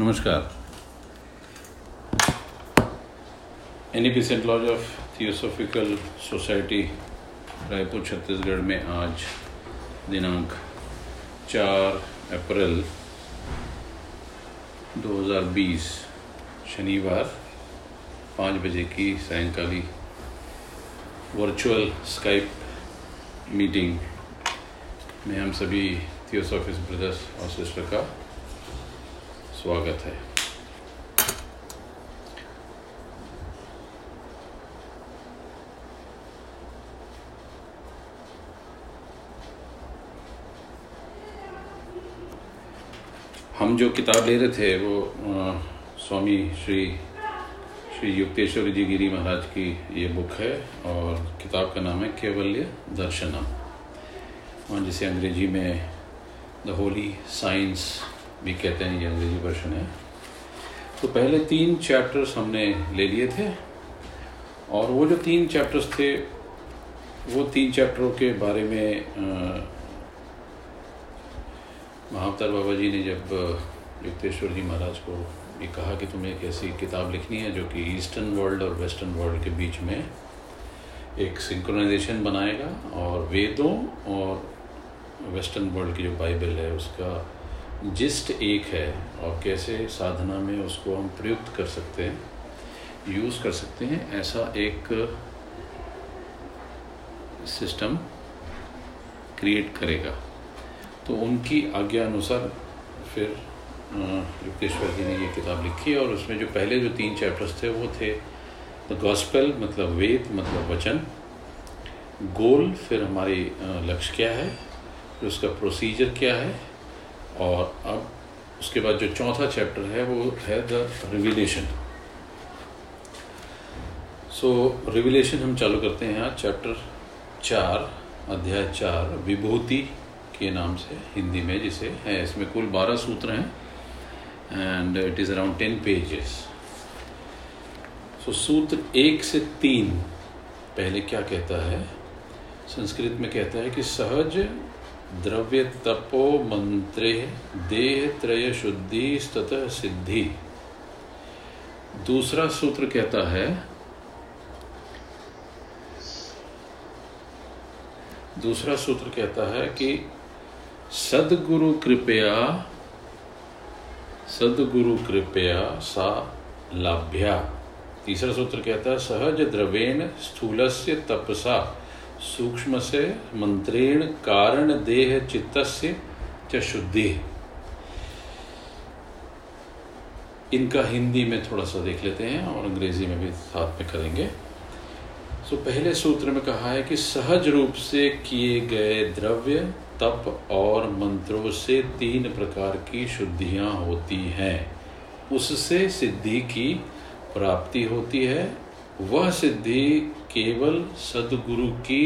नमस्कार। Annie lodge of theosophical society Raipur, Chhattisgarh में आज दिनांक 4 अप्रैल 2020 शनिवार, पाँच बजे की सायंकाली वर्चुअल स्काइप मीटिंग में हम सभी थियोसॉफिस ब्रदर्स और सिस्टर का स्वागत है। हम जो किताब ले रहे थे वो आ, स्वामी श्री श्री युक्तेश्वर जी गिरी महाराज की ये बुक है और किताब का नाम है केवल्य दर्शनम। और जिसे अंग्रेज़ी में द होली साइंस भी कहते हैं, ये अंग्रेज़ी वर्षन है। तो पहले तीन चैप्टर्स हमने ले लिए थे, और वो जो तीन चैप्टर्स थे, वो तीन चैप्टरों के बारे में महावतार बाबा जी ने जब युक्तेश्वर जी महाराज को ये कहा कि तुम्हें एक ऐसी किताब लिखनी है जो कि ईस्टर्न वर्ल्ड और वेस्टर्न वर्ल्ड के बीच में एक सिंक्रोनाइजेशन बनाएगा, और वेदों और वेस्टर्न वर्ल्ड की जो बाइबल है, उसका जिस्ट एक है और कैसे साधना में उसको हम प्रयुक्त कर सकते हैं यूज़ कर सकते हैं, ऐसा एक सिस्टम क्रिएट करेगा। तो उनकी आज्ञा अनुसार फिर युक्तेश्वर जी ने ये किताब लिखी और उसमें जो पहले जो तीन चैप्टर्स थे वो थे द गॉस्पेल मतलब वेद मतलब वचन गोल फिर हमारी लक्ष्य क्या है, फिर उसका प्रोसीजर क्या है और अब उसके बाद जो चौथा चैप्टर है, वो है द रिविलेशन सो रिविलेशन हम चालू करते हैं आज चैप्टर चार, अध्याय चार, विभूति के नाम से, हिंदी में जिसे है। इसमें कुल बारह सूत्र हैं and it is around ten pages so सूत्र एक से तीन पहले क्या कहता है? संस्कृत में कहता है कि सहज द्रव्य तपो मंत्रे देह त्रय शुद्धि ततः सिद्धि। दूसरा सूत्र कहता है, दूसरा सूत्र कहता है कि सदगुरु कृपया सदगुरु कृपया सा लाभ्या। तीसरा सूत्र कहता है, सहज द्रवेण स्थूलस्य तपसा। सूक्ष्म से, मंत्रेण, कारण, देह, चित्तस्य, च शुद्धि। इनका हिंदी में थोड़ा सा देख लेते हैं और अंग्रेज़ी में भी साथ में करेंगे। सो, पहले सूत्र में कहा है कि सहज रूप से किए गए द्रव्य, तप और मंत्रों से तीन प्रकार की शुद्धियाँ होती हैं। उससे सिद्धि की प्राप्ति होती है, वह सिद्धि केवल सदगुरु की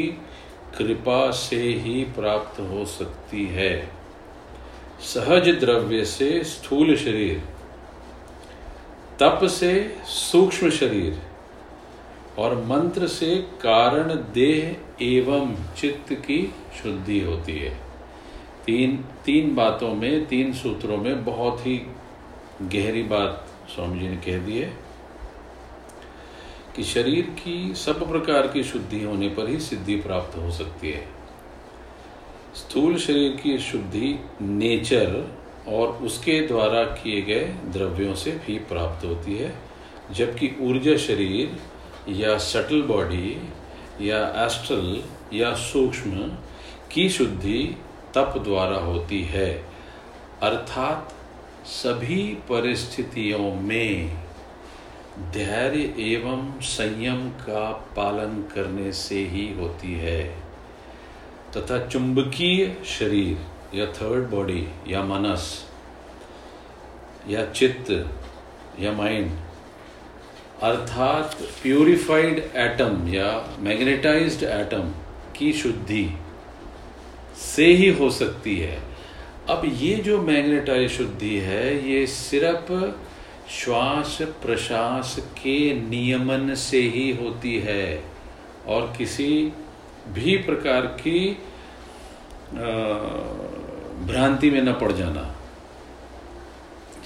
कृपा से ही प्राप्त हो सकती है। सहज द्रव्य से स्थूल शरीर, तप से सूक्ष्म शरीर और मंत्र से कारण देह एवं चित्त की शुद्धि होती है। तीन तीन बातों में, तीन सूत्रों में बहुत ही गहरी बात स्वामी जी ने कह दी है। कि शरीर की सब प्रकार की शुद्धि होने पर ही सिद्धि प्राप्त हो सकती है। स्थूल शरीर की शुद्धि नेचर और उसके द्वारा किए गए द्रव्यों से भी प्राप्त होती है, जबकि ऊर्जा शरीर या सटल बॉडी या एस्ट्रल या सूक्ष्म की शुद्धि तप द्वारा होती है। अर्थात सभी परिस्थितियों में धैर्य एवं संयम का पालन करने से ही होती है। तथा चुंबकीय शरीर, या थर्ड बॉडी या मनस, या चित्त, या माइंड अर्थात प्यूरिफाइड एटम या मैग्नेटाइज्ड एटम की शुद्धि से ही हो सकती है। अब ये जो मैग्नेटाइज शुद्धि है, ये सिर्फ़ श्वास प्रश्वास के नियमन से ही होती है और किसी भी प्रकार की भ्रांति में न पड़ जाना,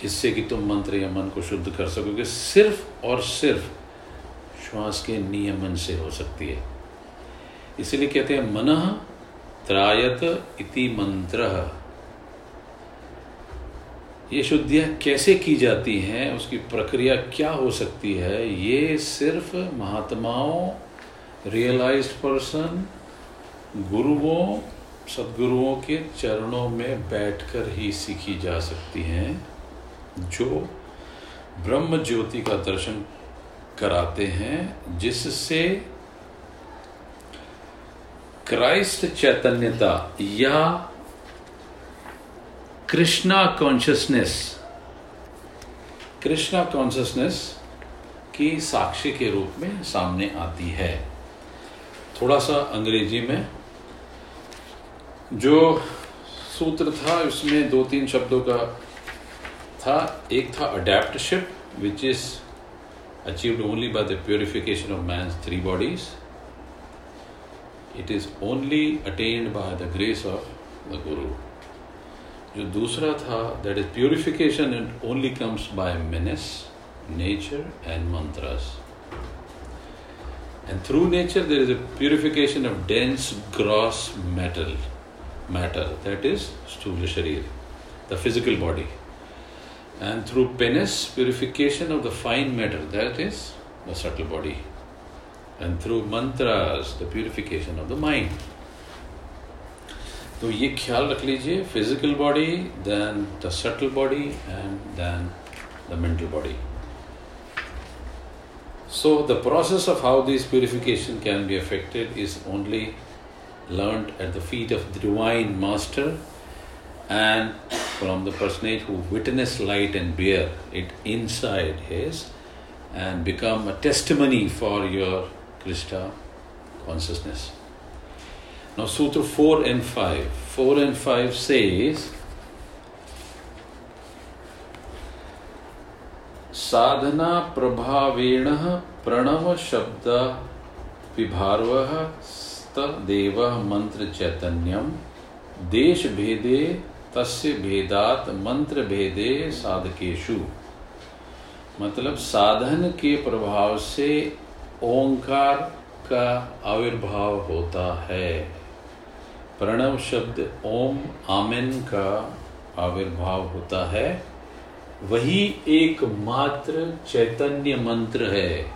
जिससे कि तुम मंत्र या मन को शुद्ध कर सकोगे, सिर्फ़ और सिर्फ़ श्वास के नियमन से हो सकती है। इसलिए कहते हैं, मन त्रायत इति मंत्र। ये शुद्धियाँ कैसे की जाती हैं, उसकी प्रक्रिया क्या हो सकती है, ये सिर्फ़ महात्माओं रियलाइज़ पर्सन गुरुओं, सदगुरुओं के चरणों में बैठकर ही सीखी जा सकती हैं, जो ब्रह्म ज्योति का दर्शन कराते हैं, जिससे क्राइस्ट चैतन्यता या कृष्णा कॉन्शियसनेस कृष्णा कॉन्शियसनेस की साक्षी के रूप में सामने आती है। थोड़ा सा अंग्रेज़ी में, जो सूत्र था, उसमें दो तीन शब्दों का था। एक था adeptship which is achieved only by the purification of man three bodies it is only attend by the grace of the guru जो दूसरा था that is purification and only comes by means nature and mantras And through nature, there is a purification of dense, gross metal, matter, that is Sthula Sharir, the physical body. And through penance, purification of the fine matter, that is the subtle body. And through mantras, the purification of the mind. तो ये ख्याल रख लीजिए physical body then the subtle body and then the mental body So the process of how this purification can be affected is only learned at the feet of the divine master and from the personage who witness light and bear it inside his and become a testimony for your Krishna consciousness. Now, Sutra 4 and 5. 4 and 5 says, साधना प्रभावेण प्रणव शब्द विभार्व देव मंत्र चैतन्यम। देश भेदे तस्य भेदात मंत्र भेदे साधकेशु मतलब साधन के प्रभाव से ओंकार का आविर्भाव होता है। प्रणव शब्द ओम आमिन का आविर्भाव होता है। वही एकमात्र चैतन्य मंत्र है।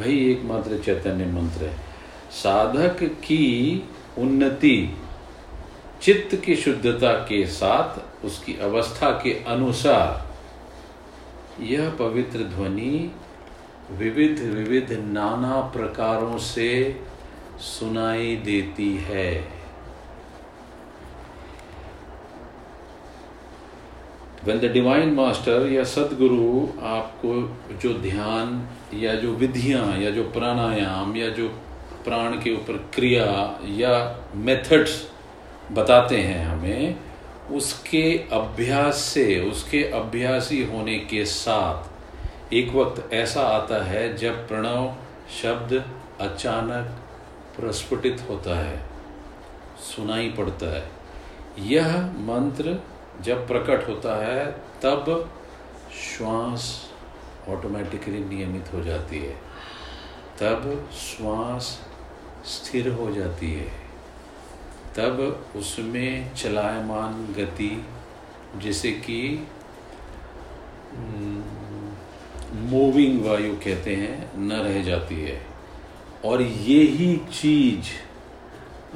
वही एकमात्र चैतन्य मंत्र है। साधक की उन्नति, चित्त की शुद्धता के साथ उसकी अवस्था के अनुसार, यह पवित्र ध्वनि विविध विविध नाना प्रकारों से सुनाई देती है। वेन द डिवाइन मास्टर या सदगुरु आपको जो ध्यान या जो विधियाँ या जो प्राणायाम या जो प्राण के ऊपर क्रिया या मेथड्स बताते हैं हमें, उसके अभ्यास से, उसके अभ्यासी होने के साथ एक वक्त ऐसा आता है जब प्रणव शब्द अचानक प्रस्फुटित होता है, सुनाई पड़ता है। यह मंत्र जब प्रकट होता है, तब श्वास ऑटोमेटिकली नियमित हो जाती है। तब श्वास स्थिर हो जाती है। तब उसमें चलायमान गति, जैसे कि मूविंग वायु कहते हैं, न रह जाती है। और यही चीज़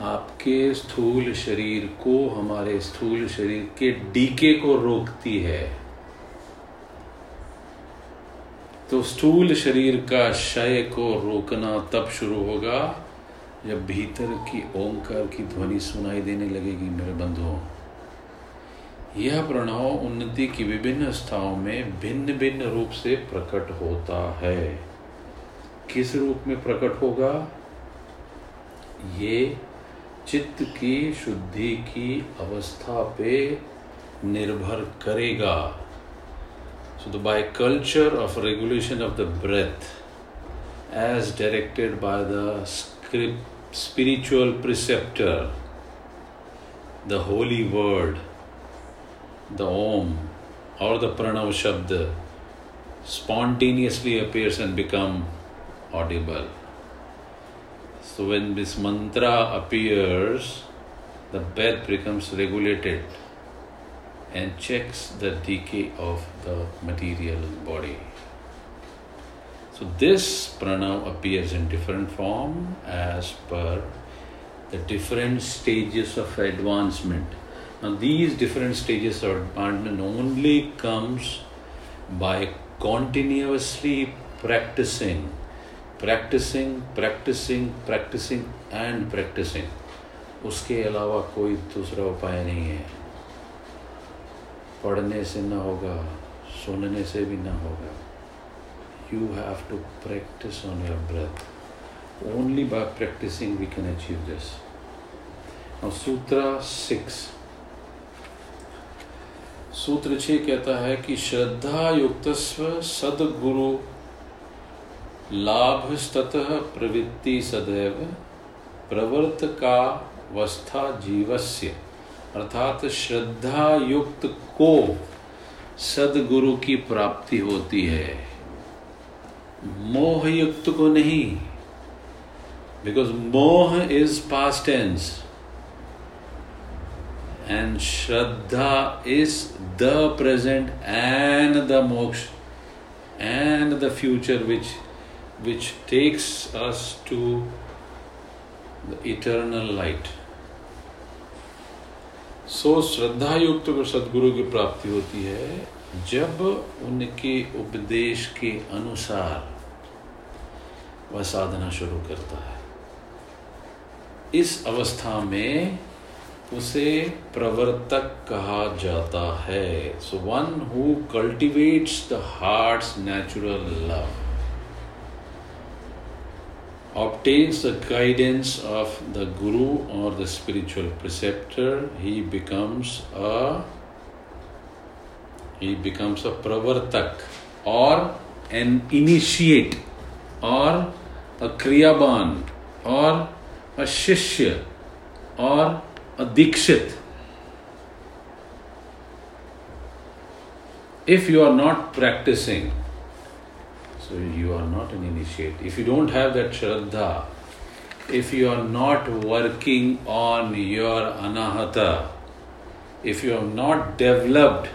आपके स्थूल शरीर को, हमारे स्थूल शरीर के डीके को रोकती है। तो स्थूल शरीर का क्षय को रोकना तब शुरू होगा जब भीतर की ओंकार की ध्वनि सुनाई देने लगेगी, मेरे बंधुओं। यह प्रणव उन्नति की विभिन्न अवस्थाओं में भिन्न भिन्न रूप से प्रकट होता है। किस रूप में प्रकट होगा? ये चित्त की शुद्धि की अवस्था पे निर्भर करेगा। So the by culture of regulation of the breath as directed by the spiritual preceptor the holy word the Om or the pranav shabd spontaneously appears and become audible. So when this mantra appears, the breath becomes regulated and checks the decay of the material body. So this pranav appears in different form as per the different stages of advancement. Now these different stages of advancement only comes by continuously practicing, practicing, practising practising and practising उसके अलावा कोई दूसरा उपाय नहीं है। पढ़ने से ना होगा सुनने से भी ना होगा। You have to practise on your breath only by practising we can achieve this sutra six सूत्र छ कहता है कि श्रद्धा युक्त सदगुरु लाभ स्तः प्रवृत्ति सदैव प्रवर्त का वस्था जीवस्य। अर्थात श्रद्धा युक्त को सदगुरु की प्राप्ति होती है। मोह युक्त को नहीं। Because moh is past tense and shraddha is the present and the moksha and the future which which takes us to the eternal light so श्रद्धा युक्त सदगुरु की प्राप्ति होती है जब उनके उपदेश के अनुसार वह साधना शुरू करता है इस अवस्था में उसे प्रवर्तक कहा जाता है so one who cultivates the heart natural love obtains the guidance of the guru or the spiritual preceptor he becomes a he becomes a pravartak or an initiate or a kriyaban or a shishya or a dikshit. If you are not practicing so you are not an initiate. If you don't have that shraddha, if you are not working on your anahata, if you have not developed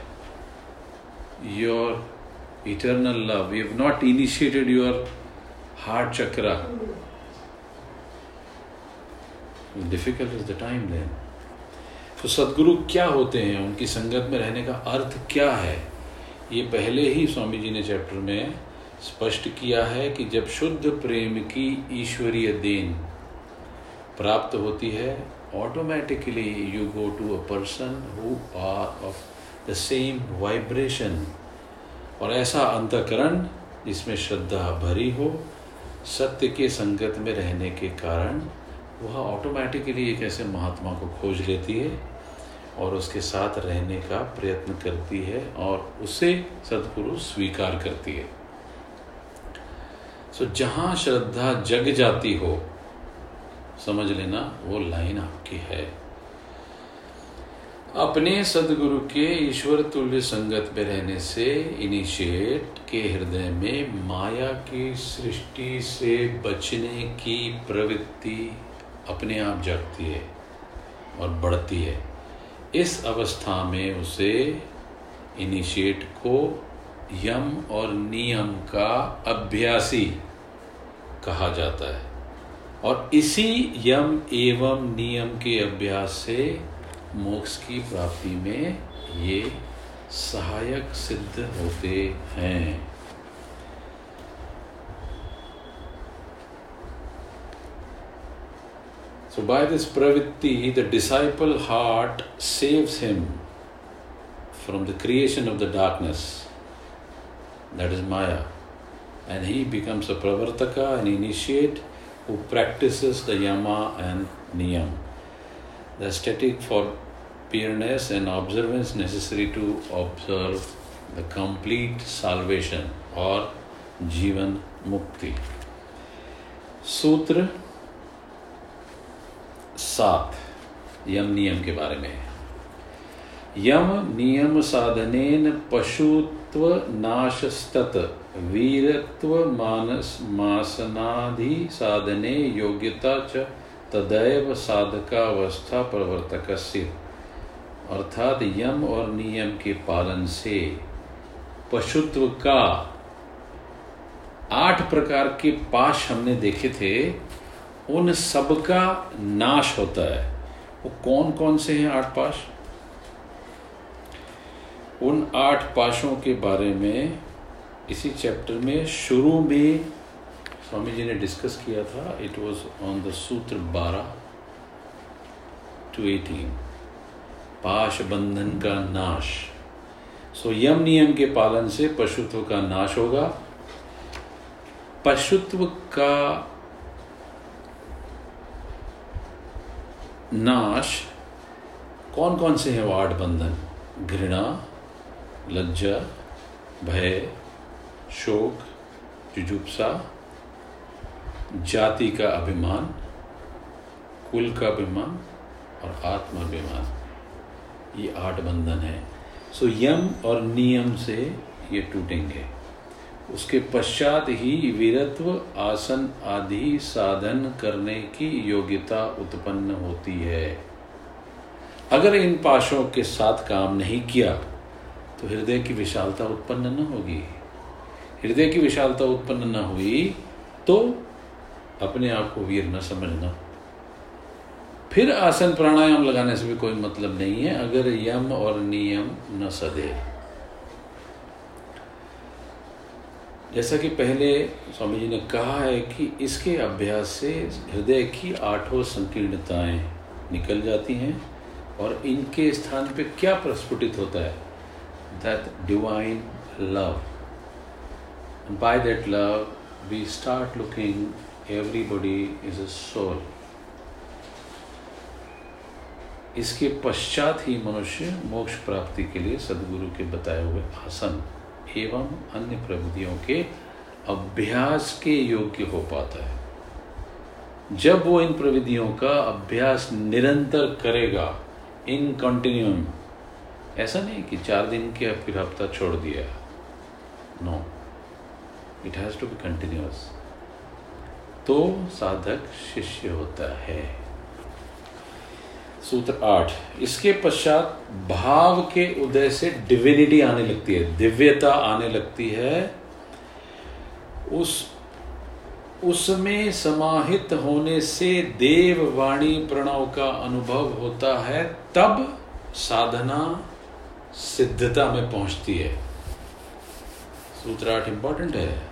your eternal love, you have not initiated your heart chakra, difficult is the time then. तो सदगुरु क्या होते हैं उनकी संगत में रहने का अर्थ क्या है ये पहले ही स्वामी जी ने चैप्टर में स्पष्ट किया है कि जब शुद्ध प्रेम की ईश्वरीय देन प्राप्त होती है automatically you go to a person who are of the same vibration और ऐसा अंतकरण जिसमें श्रद्धा भरी हो, सत्य के संगत में रहने के कारण वह ऑटोमेटिकली एक ऐसे महात्मा को खोज लेती है और उसके साथ रहने का प्रयत्न करती है और उसे सदगुरु स्वीकार करती है। सो जहाँ श्रद्धा जग जाती हो, समझ लेना वो लाइन आपकी है। अपने सदगुरु के ईश्वर तुल्य संगत में रहने से इनिशिएट के हृदय में माया की सृष्टि से बचने की प्रवृत्ति अपने आप जगती है और बढ़ती है। इस अवस्था में उसे इनिशिएट को यम और नियम का अभ्यासी कहा जाता है। और इसी यम एवं नियम के अभ्यास से मोक्ष की प्राप्ति में ये सहायक सिद्ध होते हैं। So by this pravritti the disciple heart saves him from the creation of the darkness that is maya And he becomes a pravartaka, an initiate who practices the yama and niyam. The aesthetic for pureness and observance necessary to observe the complete salvation or जीवन मुक्ति सूत्र सात यम नियम के बारे में यम नियम साधनेन पशुत्व नाशस्तत वीरत्व मानस मासनाधि साधने योग्यता च तदैव साधकावस्था प्रवर्तक अर्थात यम और नियम के पालन से पशुत्व का आठ प्रकार के पाश हमने देखे थे, उन सब का नाश होता है। वो कौन कौन से हैं आठ पाश? उन आठ पाशों के बारे में इसी चैप्टर में शुरू में स्वामी जी ने डिस्कस किया था इट वॉज़ ऑन द सूत्र बारह टू एटीन पाश बंधन का नाश। सो यम नियम के पालन से पशुत्व का नाश होगा। पशुत्व का नाश कौन कौन से हैं वार्ड बंधन? घृणा, लज्जा, भय शोक, जुजुप्सा, जाति का अभिमान, कुल का अभिमान और आत्माभिमान ये आठ बंधन है। सो यम और नियम से ये टूटेंगे। उसके पश्चात ही वीरत्व, आसन आदि साधन करने की योग्यता उत्पन्न होती है। अगर इन पाशों के साथ काम नहीं किया तो हृदय की विशालता उत्पन्न न होगी। हृदय की विशालता उत्पन्न न हुई तो अपने आप को वीर न समझना। फिर आसन प्राणायाम लगाने से भी कोई मतलब नहीं है, अगर यम और नियम न सदे जैसा कि पहले स्वामी जी ने कहा है कि इसके अभ्यास से हृदय की आठों संकीर्णताएँ निकल जाती हैं और इनके स्थान पे क्या प्रस्फुटित होता है? That divine love by that love we start looking everybody is a soul इसके पश्चात ही मनुष्य मोक्ष प्राप्ति के लिए सदगुरु के बताए हुए आसन एवं अन्य प्रविधियों के अभ्यास के योग्य हो पाता है। जब वो इन प्रविधियों का अभ्यास निरंतर करेगा इन कंटिन्यूम ऐसा नहीं कि चार दिन के फिर हफ़्ता छोड़ दिया। No it has to be continuous तो साधक शिष्य होता है। सूत्र आठ। इसके पश्चात भाव के उदय से डिविनिटी आने लगती है। दिव्यता आने लगती है। उस, उसमें समाहित होने से देव वाणी प्रणव का अनुभव होता है। तब साधना सिद्धता में पहुँचती है। सूत्र आठ इंपॉर्टेंट है।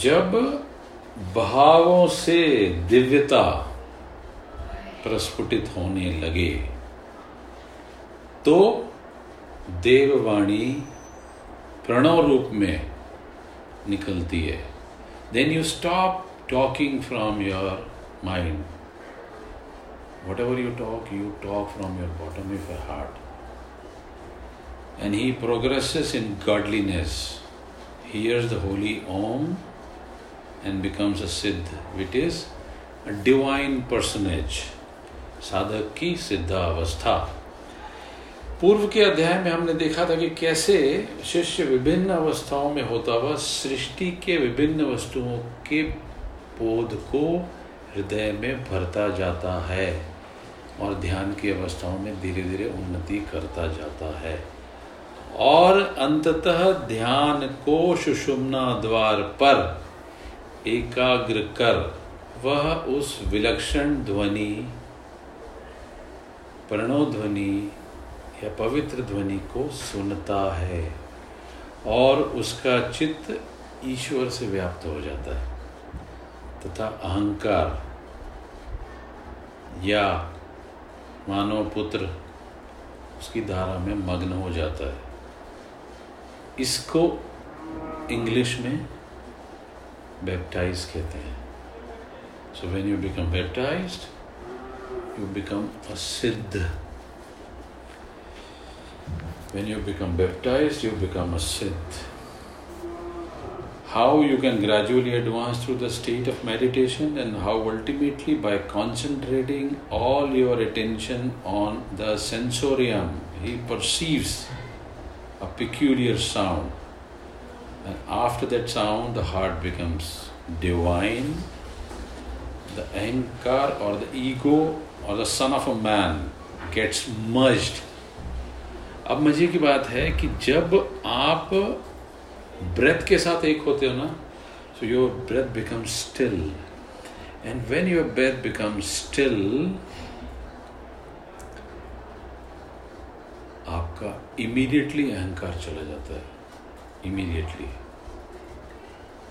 जब भावों से दिव्यता प्रस्फुटित होने लगे तो देववाणी प्रणव रूप में निकलती है। Then you stop talking from your mind whatever you talk you talk from your bottom of your heart and he progresses in godliness, hears the holy Om and becomes a Siddh, which is a divine personage. साधक की सिद्धावस्था पूर्व के अध्याय में हमने देखा था कि कैसे शिष्य विभिन्न अवस्थाओं में होता हुआ सृष्टि के विभिन्न वस्तुओं के बोध को हृदय में भरता जाता है और ध्यान की अवस्थाओं में धीरे धीरे उन्नति करता जाता है और अंततः ध्यान को सुषुम्ना द्वार पर एकाग्र कर, वह उस विलक्षण ध्वनि प्रणव ध्वनि या पवित्र ध्वनि को सुनता है और उसका चित्त ईश्वर से व्याप्त हो जाता है। तथा अहंकार या मानव पुत्र उसकी धारा में मग्न हो जाता है। इसको इंग्लिश में बैप्टाइज कहते हैं so when you become baptized you become a siddh. When you become baptized, you become a siddh. how you can gradually advance through the state of meditation and how ultimately by concentrating all your attention on the sensorium he perceives a peculiar sound And after that sound the heart becomes divine the ahankar or the ego or the son of a man gets merged अब मज़े की बात है कि जब आप breath के साथ एक होते हो ना so your breath become still and when your breath become still आपका इमीडिएटली अहंकार चला जाता है in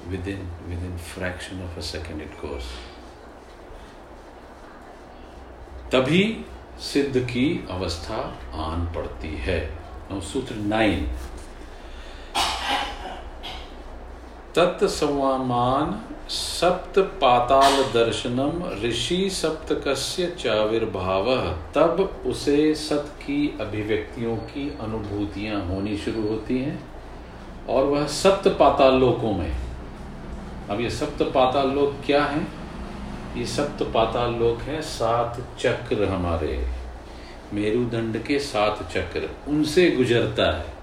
within fraction of a second it goes तभी सिद्ध की अवस्था आन पड़ती है। सूत्र नाइन तत्सवामान सप्त पाताल दर्शनम ऋषि सप्तकस्य चाविर्भाव। तब उसे सत की अभिव्यक्तियों की अनुभूतियाँ होनी शुरू होती हैं। और वह सप्त पाताल लोकों में। अब ये सप्त पाताल लोक क्या है? ये सप्त पाताल लोक है सात चक्र हमारे। मेरुदंड के सात चक्र, उनसे गुजरता है,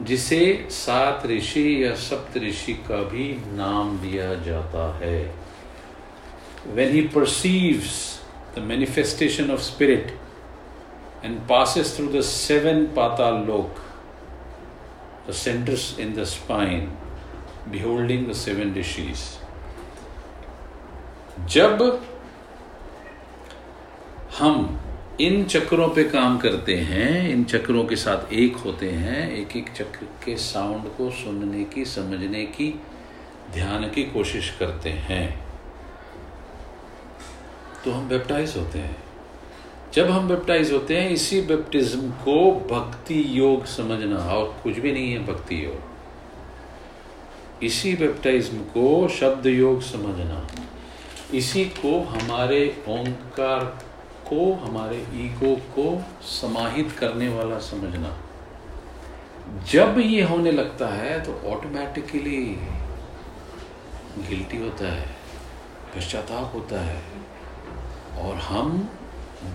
जिसे सात ऋषि या सप्त ऋषि का भी नाम दिया जाता है। When he perceives the manifestation of spirit and passes through the seven patal lok the centres in the spine beholding the seven rishis जब हम इन चक्रों पे काम करते हैं, इन चक्रों के साथ एक होते हैं एक एक चक्र के साउंड को सुनने की, समझने की, ध्यान की कोशिश करते हैं तो हम बेप्टाइज होते हैं। जब हम बेप्टाइज होते हैं, इसी बेप्टिज्म को भक्ति योग समझना, और कुछ भी नहीं है भक्ति योग। इसी बेप्टाइज्म को शब्द योग समझना। इसी को हमारे ओंकार को, हमारे ईगो को समाहित करने वाला समझना। जब ये होने लगता है तो ऑटोमेटिकली गिल्टी होता है, पश्चाताप होता है, और हम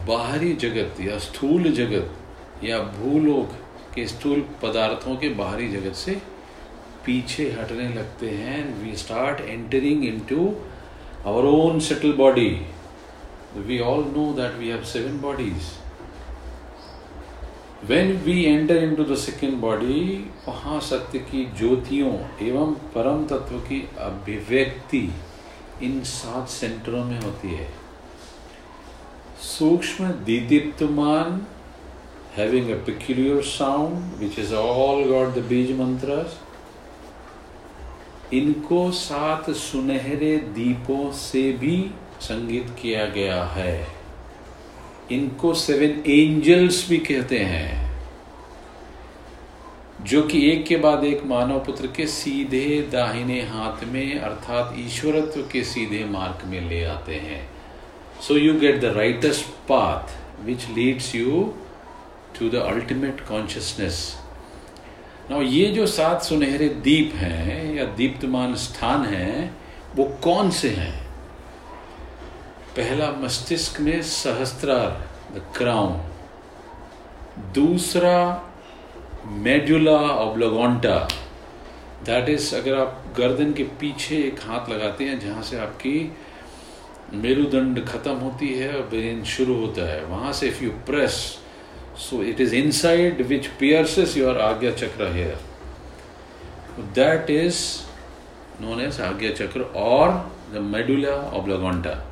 बाहरी जगत या स्थूल जगत या भूलोक के स्थूल पदार्थों के बाहरी जगत से पीछे हटने लगते हैं we start entering into our own subtle body. We all know that we have seven bodies. When we enter into the second body, वहाँ सत्य की ज्योतियों एवं परम तत्व की अभिव्यक्ति इन सात सेंटरों में होती है सूक्ष्म दीदीप्तमान having a peculiar sound, which is all got the बीज mantras. इनको सात सुनहरे दीपों से भी संगीत किया गया है। इनको सेवन एंजल्स भी कहते हैं, जो कि एक के बाद एक मानव पुत्र के सीधे दाहिने हाथ में, अर्थात ईश्वरत्व के सीधे मार्ग में ले आते हैं। So you get the rightest path which leads you to the ultimate consciousness ना ये जो सात सुनहरे दीप हैं, या दीप्तमान स्थान हैं, वो कौन से हैं? पहला मस्तिष्क में सहस्त्रार द क्राउन दूसरा मेडुला ऑब्लोगोंटा दैट इज़ अगर आप गर्दन के पीछे एक हाथ लगाते हैं जहाँ से आपकी मेरुदंड खत्म होती है और ब्रेन शुरू होता है। वहाँ से if you press so it is inside which pierces your ajna chakra here that is known as ajna chakra और द मेडुला ऑब्लगोंटा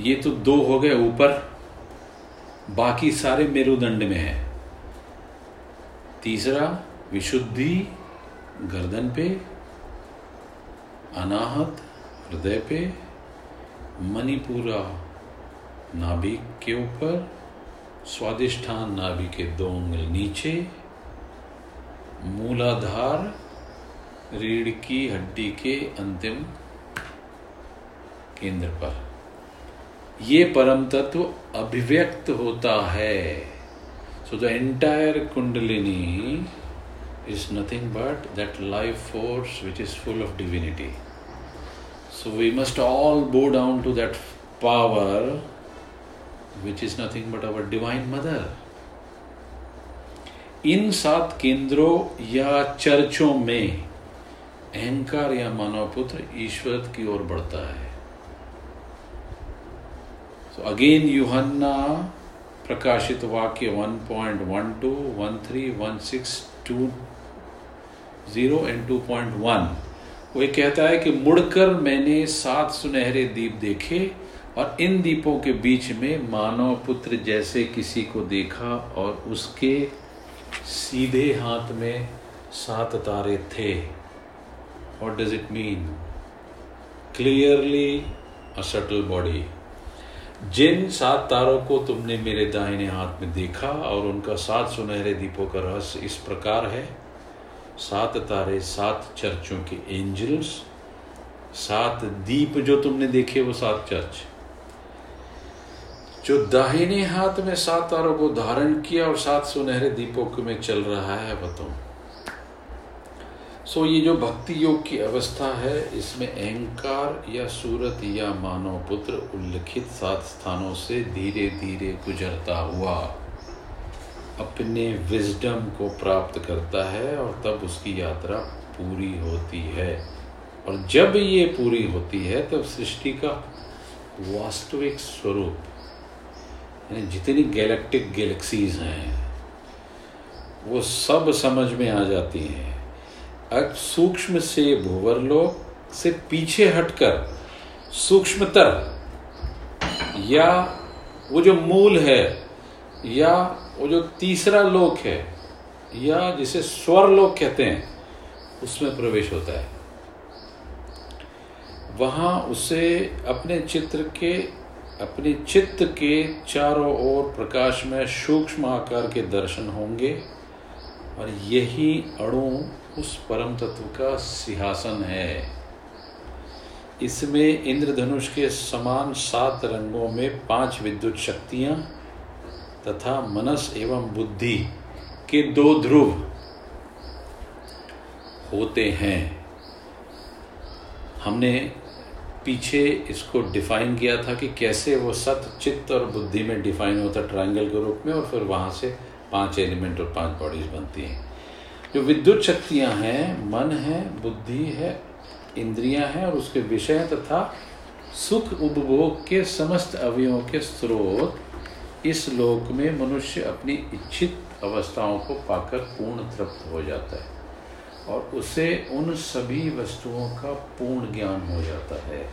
ये तो दो हो गए ऊपर, बाकी सारे मेरुदंड में है। तीसरा, विशुद्धि गर्दन पे, अनाहत हृदय पे, मणिपुरा नाभि के ऊपर, स्वादिष्ठान नाभि के दो उंगल नीचे, मूलाधार रीढ़ की हड्डी के अंतिम केंद्र पर ये परम तत्व अभिव्यक्त होता है so the entire kundalini is nothing but that life force which is full of divinity. So we must all bow down to that power which is nothing but our divine mother. इन सात केंद्रों या चर्चों में अहंकार या मानव पुत्र ईश्वर की ओर बढ़ता है सो अगेन यूहन्ना प्रकाशित वाक्य 1.12, 13, 16, 20 एंड 2.1 वो कहता है कि मुड़कर मैंने सात सुनहरे दीप देखे और इन दीपों के बीच में मानव पुत्र जैसे किसी को देखा और उसके सीधे हाथ में सात तारे थे। What does it mean clearly a subtle body जिन सात तारों को तुमने मेरे दाहिने हाथ में देखा और उनका सात सुनहरे दीपों का रहस्य इस प्रकार है सात तारे, सात चर्चों के एंजल्स, सात दीप जो तुमने देखे, वो सात चर्च। जो दाहिने हाथ में सात तारों को धारण किया और सात सुनहरे दीपों में चल रहा है बताओ सो ये जो भक्ति योग की अवस्था है, इसमें अहंकार या सूरत या मानव पुत्र उल्लिखित सात स्थानों से धीरे धीरे गुजरता हुआ। अपने विजडम को प्राप्त करता है और तब उसकी यात्रा पूरी होती है। और जब ये पूरी होती है, तब सृष्टि का वास्तविक स्वरूप, यानी जितनी गैलेक्टिक गैलेक्सीज हैं, वो सब समझ में आ जाती हैं। अब सूक्ष्म से भूवरलोक से पीछे हटकर सूक्ष्मतर या वो जो मूल है या वो जो तीसरा लोक है, या जिसे स्वर लोक कहते हैं, उसमें प्रवेश होता है। वहाँ उसे अपने चित्र के, अपने चित्त के चारों ओर प्रकाश में सूक्ष्म आकार के दर्शन होंगे, और यही अणु उस परम तत्व का सिंहासन है। इसमें इंद्रधनुष के समान सात रंगों में पाँच विद्युत शक्तियाँ तथा मनस एवं बुद्धि के दो ध्रुव होते हैं। हमने पीछे इसको डिफाइन किया था कि कैसे वो सत, चित्त और बुद्धि में डिफाइन होता ट्रायंगल के रूप में और फिर वहाँ से पाँच एलिमेंट और पाँच बॉडीज बनती हैं। जो विद्युत शक्तियाँ हैं, मन है, बुद्धि है, इंद्रियाँ हैं और उसके विषय तथा सुख, उपभोग के समस्त अवयों के स्रोत इस लोक में मनुष्य अपनी इच्छित अवस्थाओं को पाकर पूर्ण तृप्त हो जाता है और उसे उन सभी वस्तुओं का पूर्ण ज्ञान हो जाता है।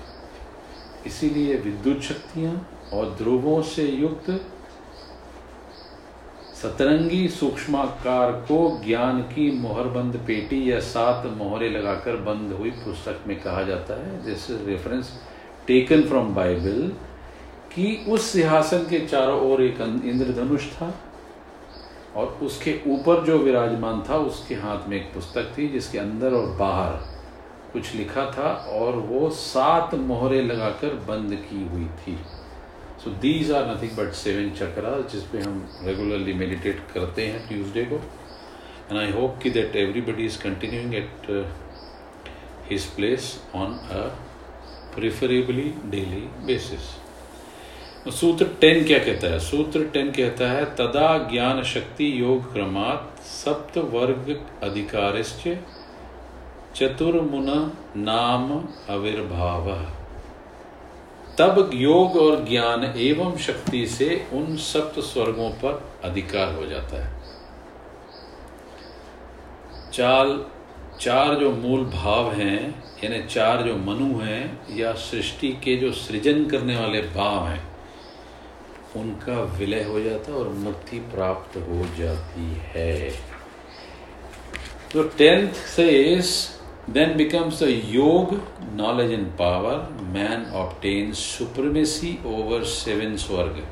इसीलिए विद्युत शक्तियाँ और ध्रुवों से युक्त सतरंगी सूक्ष्माकार को ज्ञान की मोहरबंद पेटी या सात मोहरे लगाकर बंद हुई पुस्तक में कहा जाता है। This is reference taken from Bible कि उस सिंहासन के चारों ओर एक इंद्रधनुष था और उसके ऊपर जो विराजमान था, उसके हाथ में एक पुस्तक थी जिसके अंदर और बाहर कुछ लिखा था और वो सात मोहरे लगाकर बंद की हुई थी। So these are nothing but seven chakra जिसपे हम रेगुलरली मेडिटेट करते हैं ट्यूसडे को। एंड आई होप कि that everybody is continuing at his place on a preferably daily basis सूत्र टेन क्या कहता है? सूत्र टेन कहता है, तदा ज्ञान शक्ति योग क्रमात् सप्त वर्ग अधिकारिश्च चतुर्मुन नाम आविर्भाव तब योग और ज्ञान एवं शक्ति से उन सप्त स्वर्गों पर अधिकार हो जाता है। चाल, चार जो मूल भाव हैं, यानी चार जो मनु हैं, या सृष्टि के जो सृजन करने वाले भाव हैं उनका विलय हो जाता है और मुक्ति प्राप्त हो जाती है। तो टेंथ से इस then becomes the yoga knowledge and power man obtain supremacy over seven swarga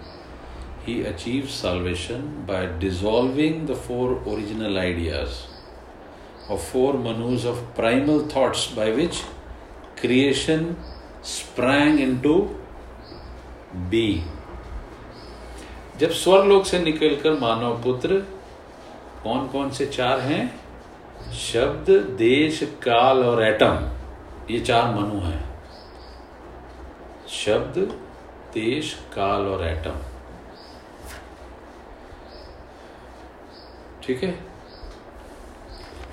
he achieve salvation by dissolving the four original ideas और four Manus of primal thoughts by which creation sprang into be जब स्वर्लोक से निकलकर मानव पुत्र कौन कौन से चार हैं? शब्द, देश, काल और एटम। ये चार मनु हैं। शब्द, देश, काल और एटम। ठीक है?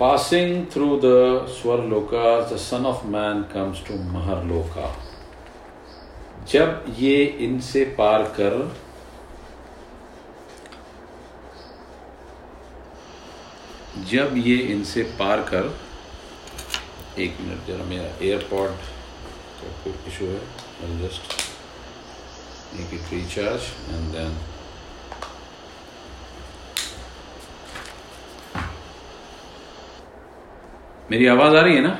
Passing through the Swar loka the son of man comes to Maharloka जब ये इनसे पार कर जब ये इनसे पार कर, एक मिनट जरा मेरा एयरपोर्ट का कोई इशू है make it recharge and then मेरी आवाज़ आ रही है ना?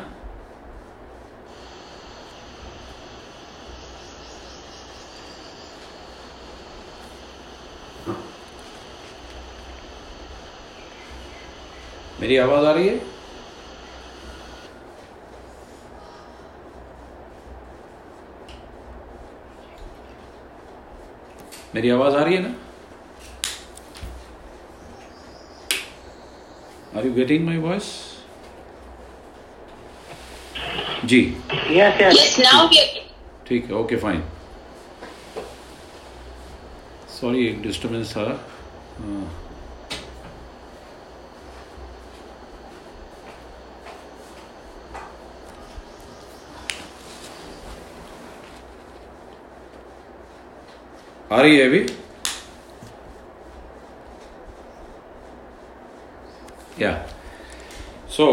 मेरी आवाज़ आ रही है? मेरी आवाज़ आ रही है ना? Are you getting my voice ji. Yes, yes. Yes, now we are. ठीक है ओके फाइन सॉरी एक डिस्टर्बेंस था। आ रही है अभी या सो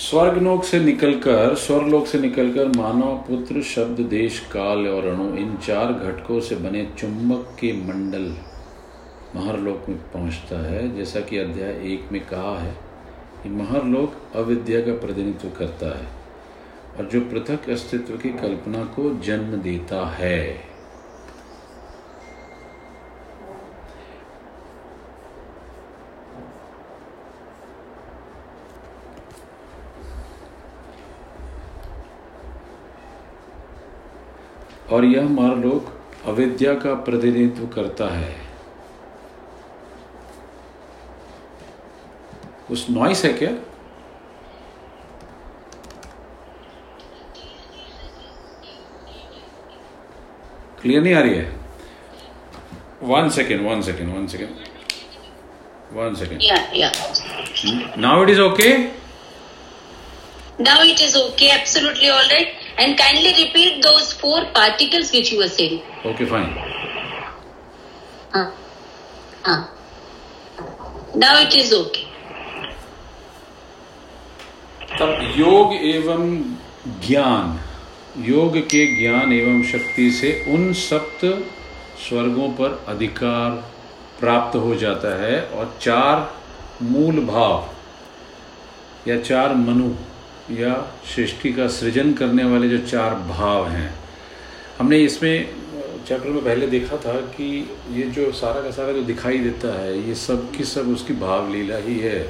स्वर्गलोक से निकलकर स्वर्गलोक से निकलकर मानव पुत्र शब्द देश काल और अणु इन चार घटकों से बने चुंबक के मंडल महरलोक में पहुँचता है जैसा कि अध्याय एक में कहा है कि महरलोक अविद्या का प्रतिनिधित्व करता है और जो पृथक अस्तित्व की कल्पना को जन्म देता है और यह मारलोक अविद्या का प्रतिनिधित्व करता है। उस नॉइस है क्या? क्लियर नहीं आ रही है? One second one second one second one second Yeah, yeah. Now it is okay now it is okay absolutely all right. And kindly repeat those four particles which you were saying. Okay fine Uh, uh. Now it is okay. तब योग एवं ज्ञान योग के ज्ञान एवं शक्ति से उन सप्त स्वर्गों पर अधिकार प्राप्त हो जाता है और चार मूल भाव या चार मनु या सृष्टि का सृजन करने वाले जो चार भाव हैं। हमने इसमें चैप्टर में पहले देखा था कि ये जो सारा का सारा जो दिखाई देता है, ये सब की सब उसकी भाव लीला ही है।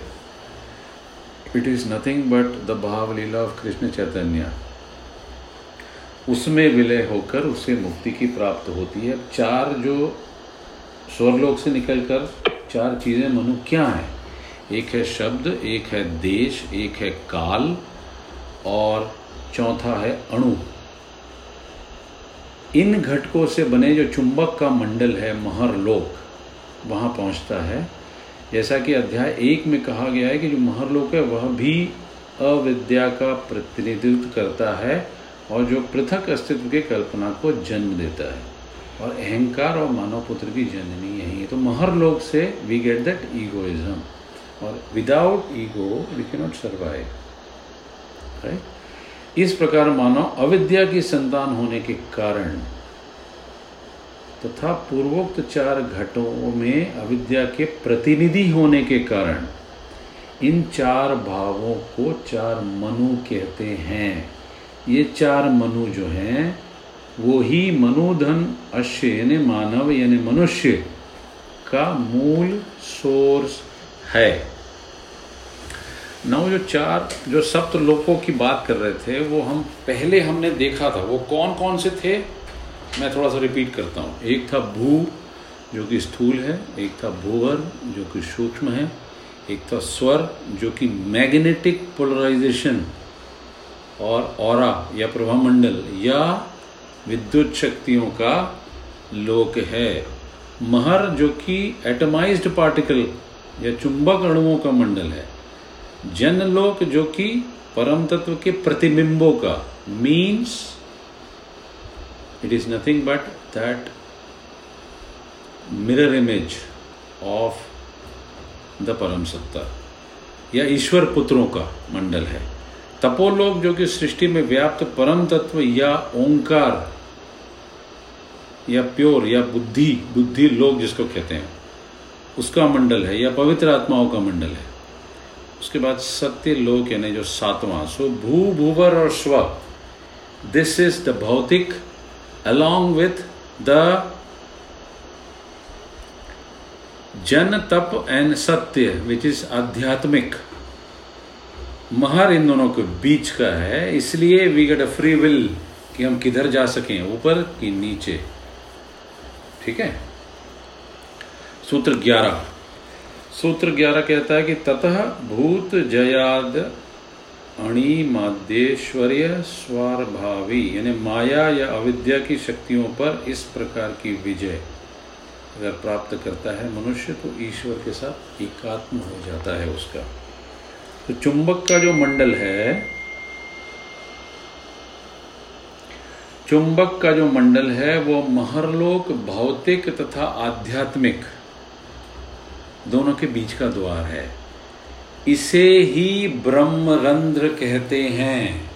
It is nothing but the bhav leela of Krishna Chaitanya उसमें विलय होकर उसे मुक्ति की प्राप्त होती है। चार जो स्वरलोक से निकलकर चार चीज़ें, मनु क्या हैं? एक है शब्द, एक है देश, एक है काल और चौथा है अणु। इन घटकों से बने जो चुंबक का मंडल है महरलोक वहाँ पहुँचता है। जैसा कि अध्याय एक में कहा गया है कि जो महरलोक है, वह भी अविद्या का प्रतिनिधित्व करता है और जो पृथक अस्तित्व की कल्पना को जन्म देता है। और अहंकार और मानव पुत्र की जननी यही है। तो महरलोक से वी गेट दैट ईगोइज्म और without ego we can not survive right इस प्रकार मानव अविद्या की संतान होने के कारण तथा पूर्वोक्त चार घटों में अविद्या के प्रतिनिधि होने के कारण इन चार भावों को चार मनु कहते हैं। ये चार मनु जो हैं, वो ही मनुधन अश्य, यानी मानव, यानी मनुष्य का मूल सोर्स है। नौ जो चार, जो सप्त लोकों की बात कर रहे थे, वो हम पहले हमने देखा था। वो कौन कौन से थे? मैं थोड़ा सा रिपीट करता हूँ। एक था भू, जो कि स्थूल है। एक था भूवर जो कि सूक्ष्म है। एक था स्वर, जो कि मैग्नेटिक पोलराइजेशन और औरा या प्रभामंडल या विद्युत शक्तियों का लोक है। महर, जो कि एटमाइज्ड पार्टिकल या चुंबक अणुओं का मंडल है। जनलोक जो कि परम तत्व के प्रतिबिंबों का means it is nothing but that mirror image of the param satta या ईश्वर पुत्रों का मंडल है। तपोलोक जो कि सृष्टि में व्याप्त परम तत्व या ओंकार या प्योर या बुद्धि बुद्धि लोक जिसको कहते हैं, उसका मंडल है या पवित्र आत्माओं का मंडल है। उसके बाद सत्य लोक यानी जो सातवां, सो भू, भूवर और Swa. This is the bhautik along with the Jan Tap and सत्य विच इज़ आध्यात्मिक। महर इन दोनों के बीच का है, इसलिए we get a free will कि हम किधर जा सकें, ऊपर कि नीचे। ठीक है? सूत्र ग्यारह। सूत्र ग्यारह कहता है कि ततः भूत जयाद अणि माध्येश्वर्य स्वारभावी, यानी माया या अविद्या की शक्तियों पर इस प्रकार की विजय अगर प्राप्त करता है मनुष्य तो ईश्वर के साथ एकात्म हो जाता है उसका। तो चुंबक का जो मंडल है, चुंबक का जो मंडल है, वो महरलोक, भौतिक तथा आध्यात्मिक दोनों के बीच का द्वार है। इसे ही ब्रह्मरंध्र कहते हैं।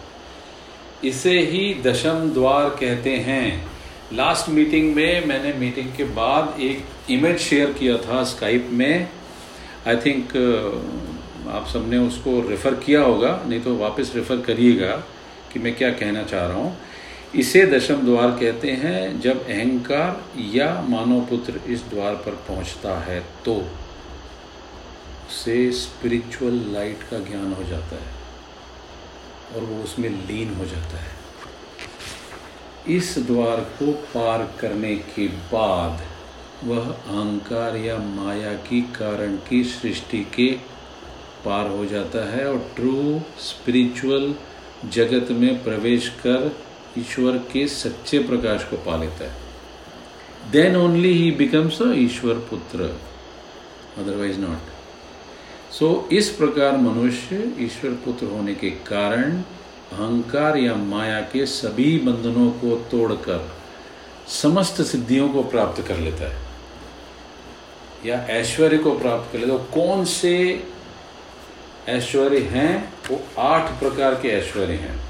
इसे ही दशम द्वार कहते हैं। लास्ट मीटिंग में मैंने मीटिंग के बाद एक इमेज शेयर किया था स्काइप में। आई थिंक uh, आप सबने उसको रेफ़र किया होगा नहीं तो वापस रेफ़र करिएगा कि मैं क्या कहना चाह रहा हूँ। इसे दशम द्वार कहते हैं जब अहंकार या मानव पुत्र इस द्वार पर पहुँचता है तो। से स्पिरिचुअल लाइट का ज्ञान हो जाता है और वो उसमें लीन हो जाता है। इस द्वार को पार करने के बाद वह अहंकार या माया की कारण की सृष्टि के पार हो जाता है और ट्रू स्पिरिचुअल जगत में प्रवेश कर ईश्वर के सच्चे प्रकाश को पा लेता है। Then only he becomes a Ishwar putra otherwise not सो इस प्रकार मनुष्य ईश्वर पुत्र होने के कारण अहंकार या माया के सभी बंधनों को तोड़कर समस्त सिद्धियों को प्राप्त कर लेता है। या ऐश्वर्य को प्राप्त कर लेता है। तो कौन से ऐश्वर्य हैं? वो आठ प्रकार के ऐश्वर्य हैं।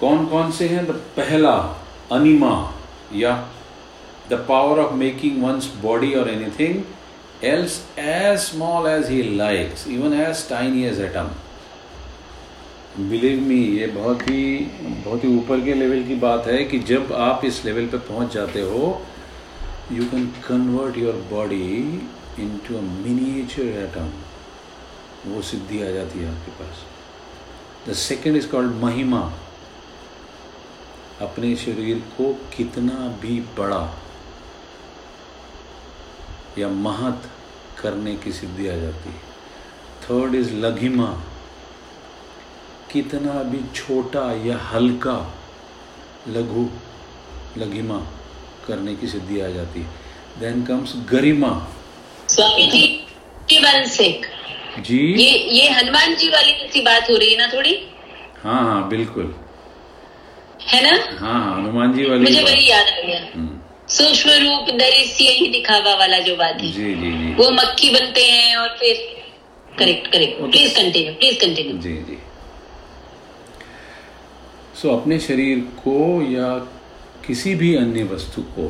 कौन कौन से हैं? द पहला, अनिमा, या the power of making one's body और anything else as small as he likes even as tiny as atom believe me ये बहुत ही बहुत ही ऊपर के लेवल की बात है कि जब आप इस लेवल पे पहुँच जाते हो you can convert your body into a miniature atom वो सिद्धि आ जाती है आपके पास। The second is called Mahima. अपने शरीर को कितना भी बड़ा या महत करने की सिद्धि आ जाती है। थर्ड इज़ लघिमा कितना भी छोटा या हल्का लघु लघिमा करने की सिद्धि आ जाती है। देन कम्स गरिमा स्वामी जी से जी? ये ये हनुमान जी वाली सी बात हो रही है ना थोड़ी? हाँ हाँ बिल्कुल। है ना? हाँ हाँ हनुमान जी वाली मुझे वही याद आ गया। हम्म, सूक्ष्म रूप दरिश्य ही दिखावा वाला जो बात है। जी जी जी। वो मक्खी बनते हैं और फिर correct correct please continue please continue जी जी। सो so, अपने शरीर को या किसी भी अन्य वस्तु को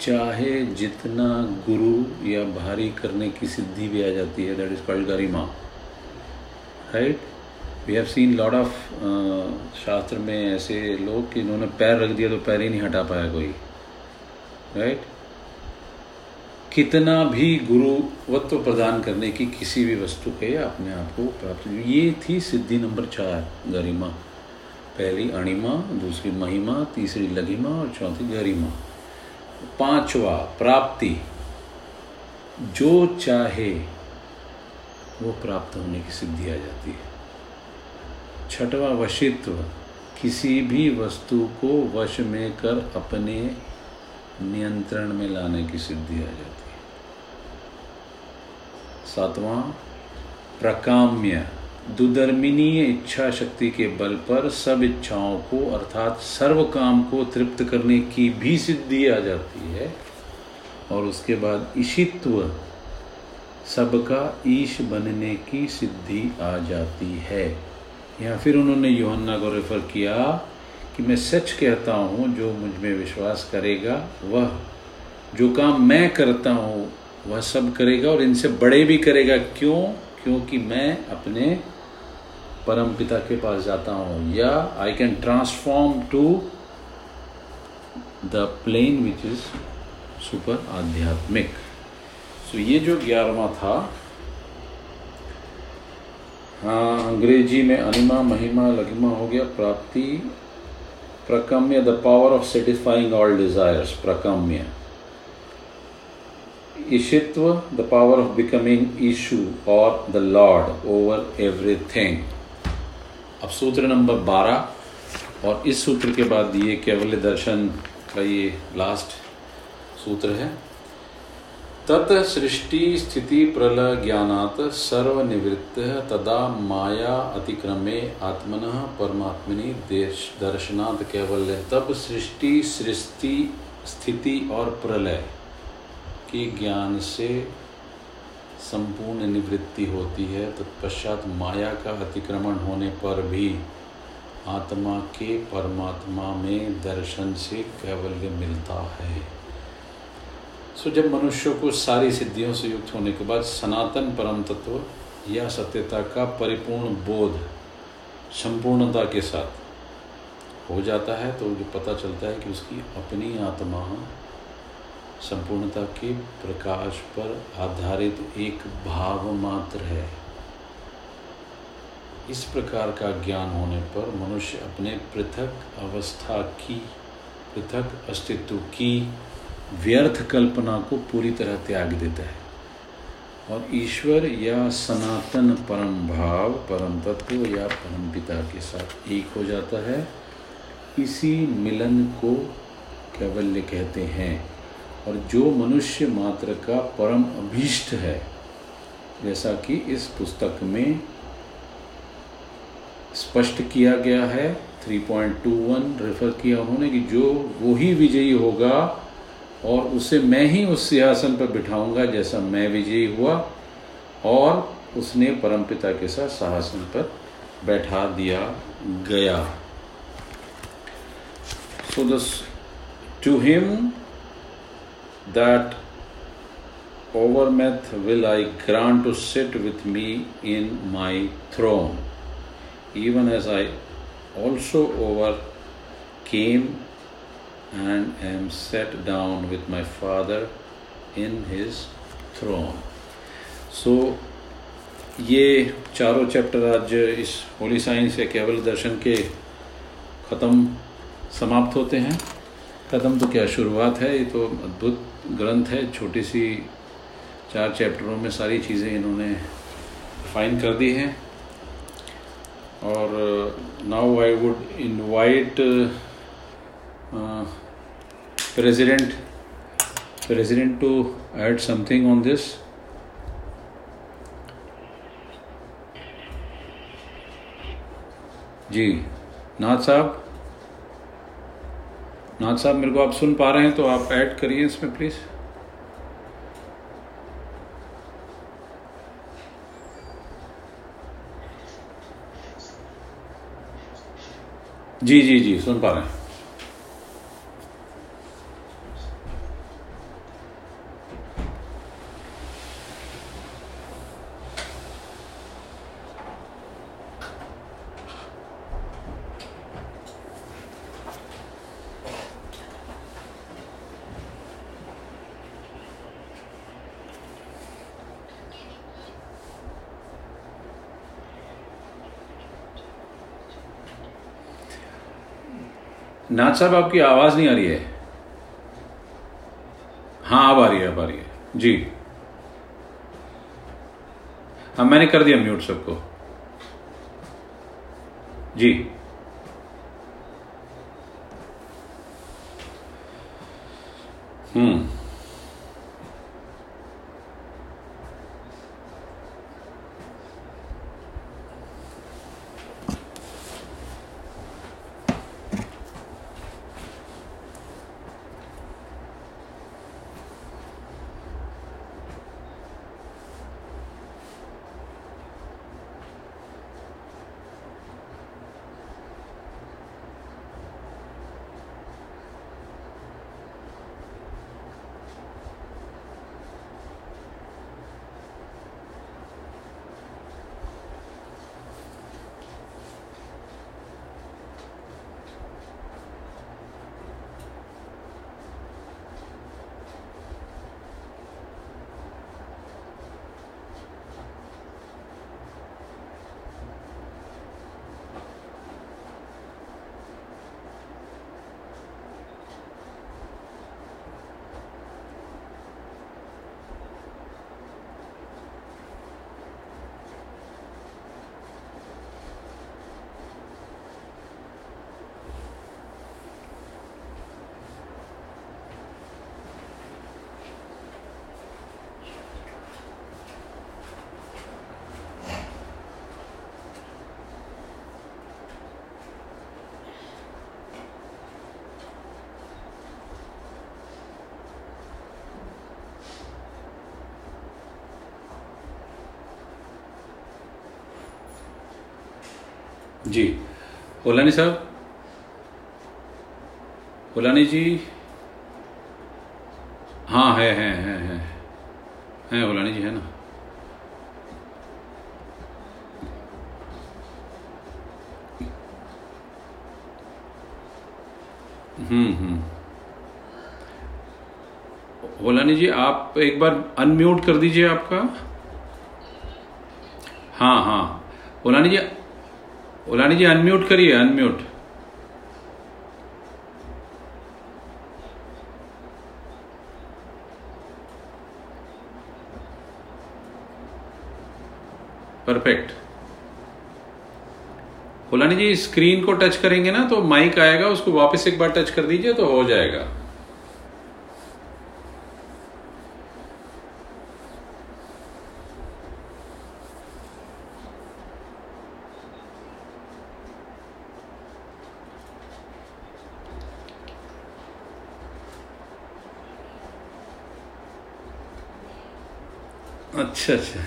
चाहे जितना गुरु या भारी करने की सिद्धि भी आ जाती है that is called Garima. Right we have seen lot of shastra में ऐसे लोग कि इन्होंने पैर रख दिया तो पैर ही नहीं हटा पाया कोई। राइट? कितना भी गुरुवत्व प्रदान करने की किसी भी वस्तु के अपने आप को प्राप्त ये थी सिद्धि नंबर चार, गरिमा। पहली अणिमा, दूसरी महिमा, तीसरी लघिमा और चौथी गरिमा। पांचवा, प्राप्ति। जो चाहे, वो प्राप्त होने की सिद्धि आ जाती है। छठवा, वशित्व। किसी भी वस्तु को वश में कर अपने नियंत्रण में लाने की सिद्धि आ जाती है। सातवां, प्रकाम्य, दुदर्मिनीय इच्छा शक्ति के बल पर सब इच्छाओं को, अर्थात सर्व काम को तृप्त करने की भी सिद्धि आ जाती है। और उसके बाद ईशित्व, सबका ईश बनने की सिद्धि आ जाती है। या फिर उन्होंने योहन्ना को रेफर किया कि मैं सच कहता हूँ, जो मुझमें विश्वास करेगा, वह जो काम मैं करता हूँ, वह सब करेगा और इनसे बड़े भी करेगा। क्यों? क्योंकि मैं अपने परम पिता के पास जाता हूँ। या I can transform to the plane which is super आध्यात्मिक। सो ये जो ग्यारहवा था हाँ अंग्रेज़ी में अनिमा, महिमा, लघिमा हो गया, प्राप्ति प्रकम्य the power of satisfying all desires प्रकम्य ईशित्व the power of becoming issue और द लॉर्ड ओवर एवरीथिंग अब सूत्र नंबर बारह और इस सूत्र के बाद ये केवल दर्शन का ये लास्ट सूत्र है। तत् सृष्टि स्थिति प्रलय ज्ञानात सर्वनिवृत्त तदा माया अतिक्रमे आत्मन परमात्मनि देश दर्शनात् कैवल्य। तब सृष्टि सृष्टि, स्थिति और प्रलय के ज्ञान से संपूर्ण निवृत्ति होती है। तत्पश्चात माया का अतिक्रमण होने पर भी आत्मा के परमात्मा में दर्शन से कैवल्य मिलता है। सो जब मनुष्य को सारी सिद्धियों से युक्त होने के बाद सनातन परम तत्व या सत्यता का परिपूर्ण बोध, संपूर्णता के साथ हो जाता है तो जो पता चलता है कि उसकी अपनी आत्मा संपूर्णता के प्रकाश पर आधारित एक भाव मात्र है। इस प्रकार का ज्ञान होने पर मनुष्य अपने पृथक अवस्था की, पृथक अस्तित्व की व्यर्थ कल्पना को पूरी तरह त्याग देता है। और ईश्वर या सनातन परम भाव, परम तत्व या परम पिता के साथ एक हो जाता है। इसी मिलन को कैवल्य कहते हैं। और जो मनुष्य मात्र का परम अभीष्ट है, जैसा कि इस पुस्तक में स्पष्ट किया गया है 3.21 रेफर किया उन्होंने कि जो वो ही विजयी होगा और उसे मैं ही उस सिंहासन पर बिठाऊँगा जैसा मैं विजयी हुआ और उसने परमपिता के साथ सिंहासन पर बैठा दिया गया। So thus to him that overcometh will I grant to set with me in my throne even as I also overcame and am set down with my Father in his throne. So, ये चारों chapter आज इस Holi science या केवल दर्शन के ख़त्म समाप्त होते हैं। ख़त्म तो क्या शुरुआत है? ये तो अद्भुत ग्रंथ है। छोटी सी चार चैप्टरों में सारी चीज़ें इन्होंने फाइन कर दी हैं। और now I would invite president president to add something on this जी, नाथ साहब? नाथ साहब, मेरे को आप सुन पा रहे हैं तो आप ऐड करिए इसमें प्लीज़ जी जी जी, सुन पा रहे हैं। नाथ साहब, आपकी आवाज़ नहीं आ रही है। हाँ अब आ रही है, अब आ रही है। जी। हाँ मैंने कर दिया म्यूट सबको। जी। हम्म। जी। ओलानी साहब? ओलानी जी? हाँ है है है है है ओलानी जी है ना? हम्म हम्म। ओलानी जी, आप एक बार अनम्यूट कर दीजिए आपका। हाँ हाँ। ओलानी जी ओलानी जी अनम्यूट करिए unmute perfect Holani ji screen को टच करेंगे ना तो माइक आएगा, उसको वापस एक बार टच कर दीजिए तो हो जाएगा। अच्छा अच्छा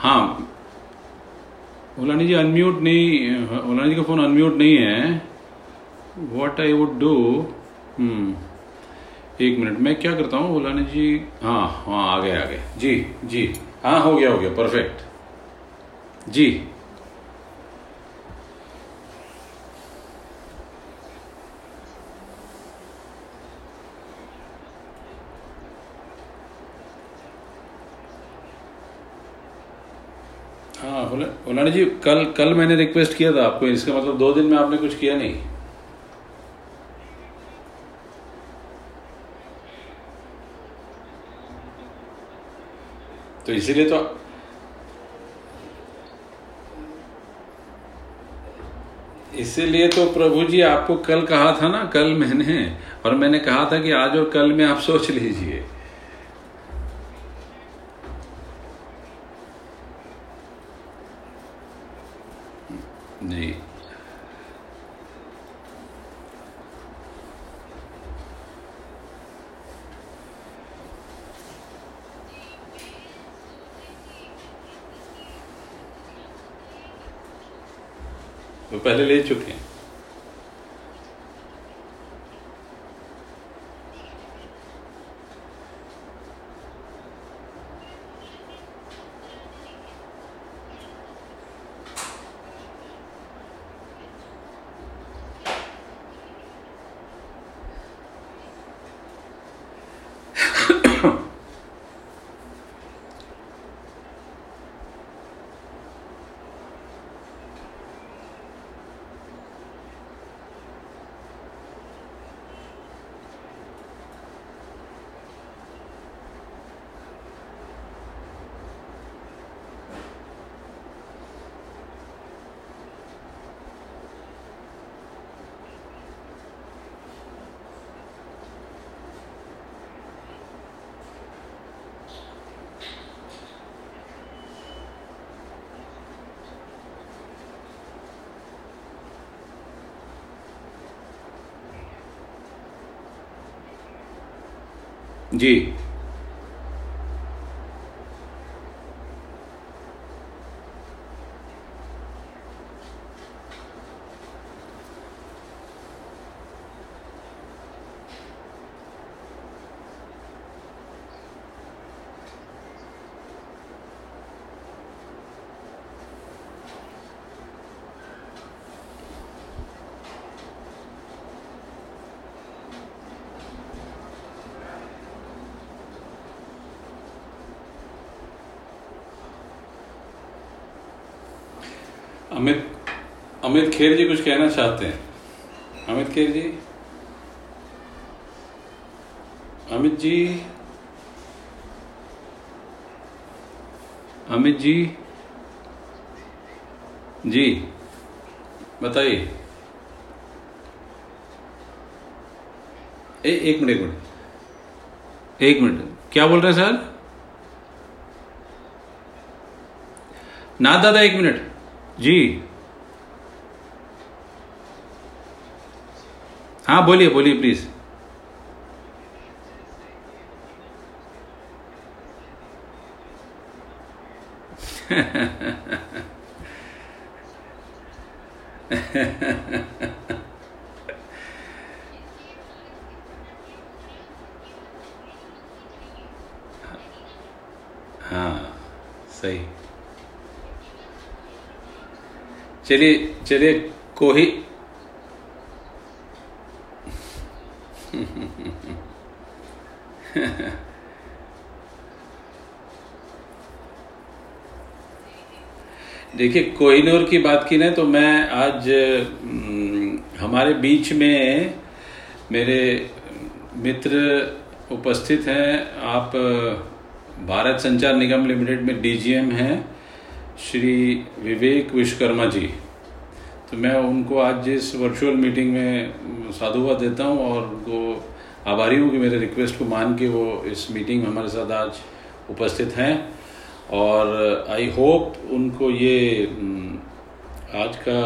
हाँ ओलानी जी अनम्यूट नहीं ओलानी जी का फ़ोन अनम्यूट नहीं है व्हाट आई वुड डू एक मिनट, मैं क्या करता हूँ? ओलानी जी हाँ हाँ आ गए आ गए जी जी। हाँ हो गया हो गया परफेक्ट जी। हाँ जी, कल कल मैंने रिक्वेस्ट किया था आपको, इसका मतलब दो दिन में आपने कुछ किया नहीं। तो इसीलिए तो इसीलिए तो प्रभु जी, आपको कल कहा था ना, कल मैंने, और मैंने कहा था कि आज और कल में आप सोच लीजिए जी वो पहले ले चुके हैं जी अमित अमित खेर जी कुछ कहना चाहते हैं? अमित खेर जी? अमित जी? अमित जी? जी बताइए। ए, एक मिनट एक मिनट। एक मिनट। क्या बोल रहे हैं सर? ना दादा एक मिनट। जी। हाँ बोलिए बोलिए प्लीज़ हाँ सही. चलिए चलिए कोही देखिए, कोहिनूर की बात की ना तो मैं आज हमारे बीच में मेरे मित्र उपस्थित हैं। आप, भारत संचार निगम लिमिटेड में डीजीएम हैं, श्री विवेक विश्वकर्मा जी। तो मैं उनको आज इस वर्चुअल मीटिंग में साधुवाद देता हूँ और उनको आभारी हूँ कि मेरे रिक्वेस्ट को मान के वो इस मीटिंग में हमारे साथ आज उपस्थित हैं। और आई होप उनको ये आज का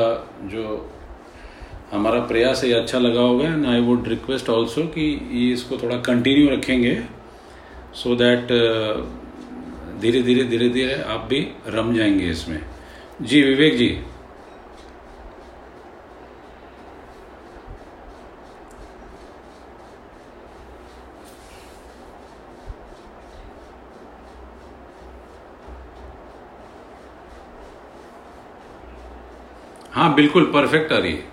जो हमारा प्रयास है, ये अच्छा लगा होगा and I would request also कि ये इसको थोड़ा कंटिन्यू रखेंगे सो दैट धीरे धीरे धीरे धीरे आप भी रम जाएँगे इसमें। जी, विवेक जी। हाँ बिल्कुल परफेक्ट आ रही है।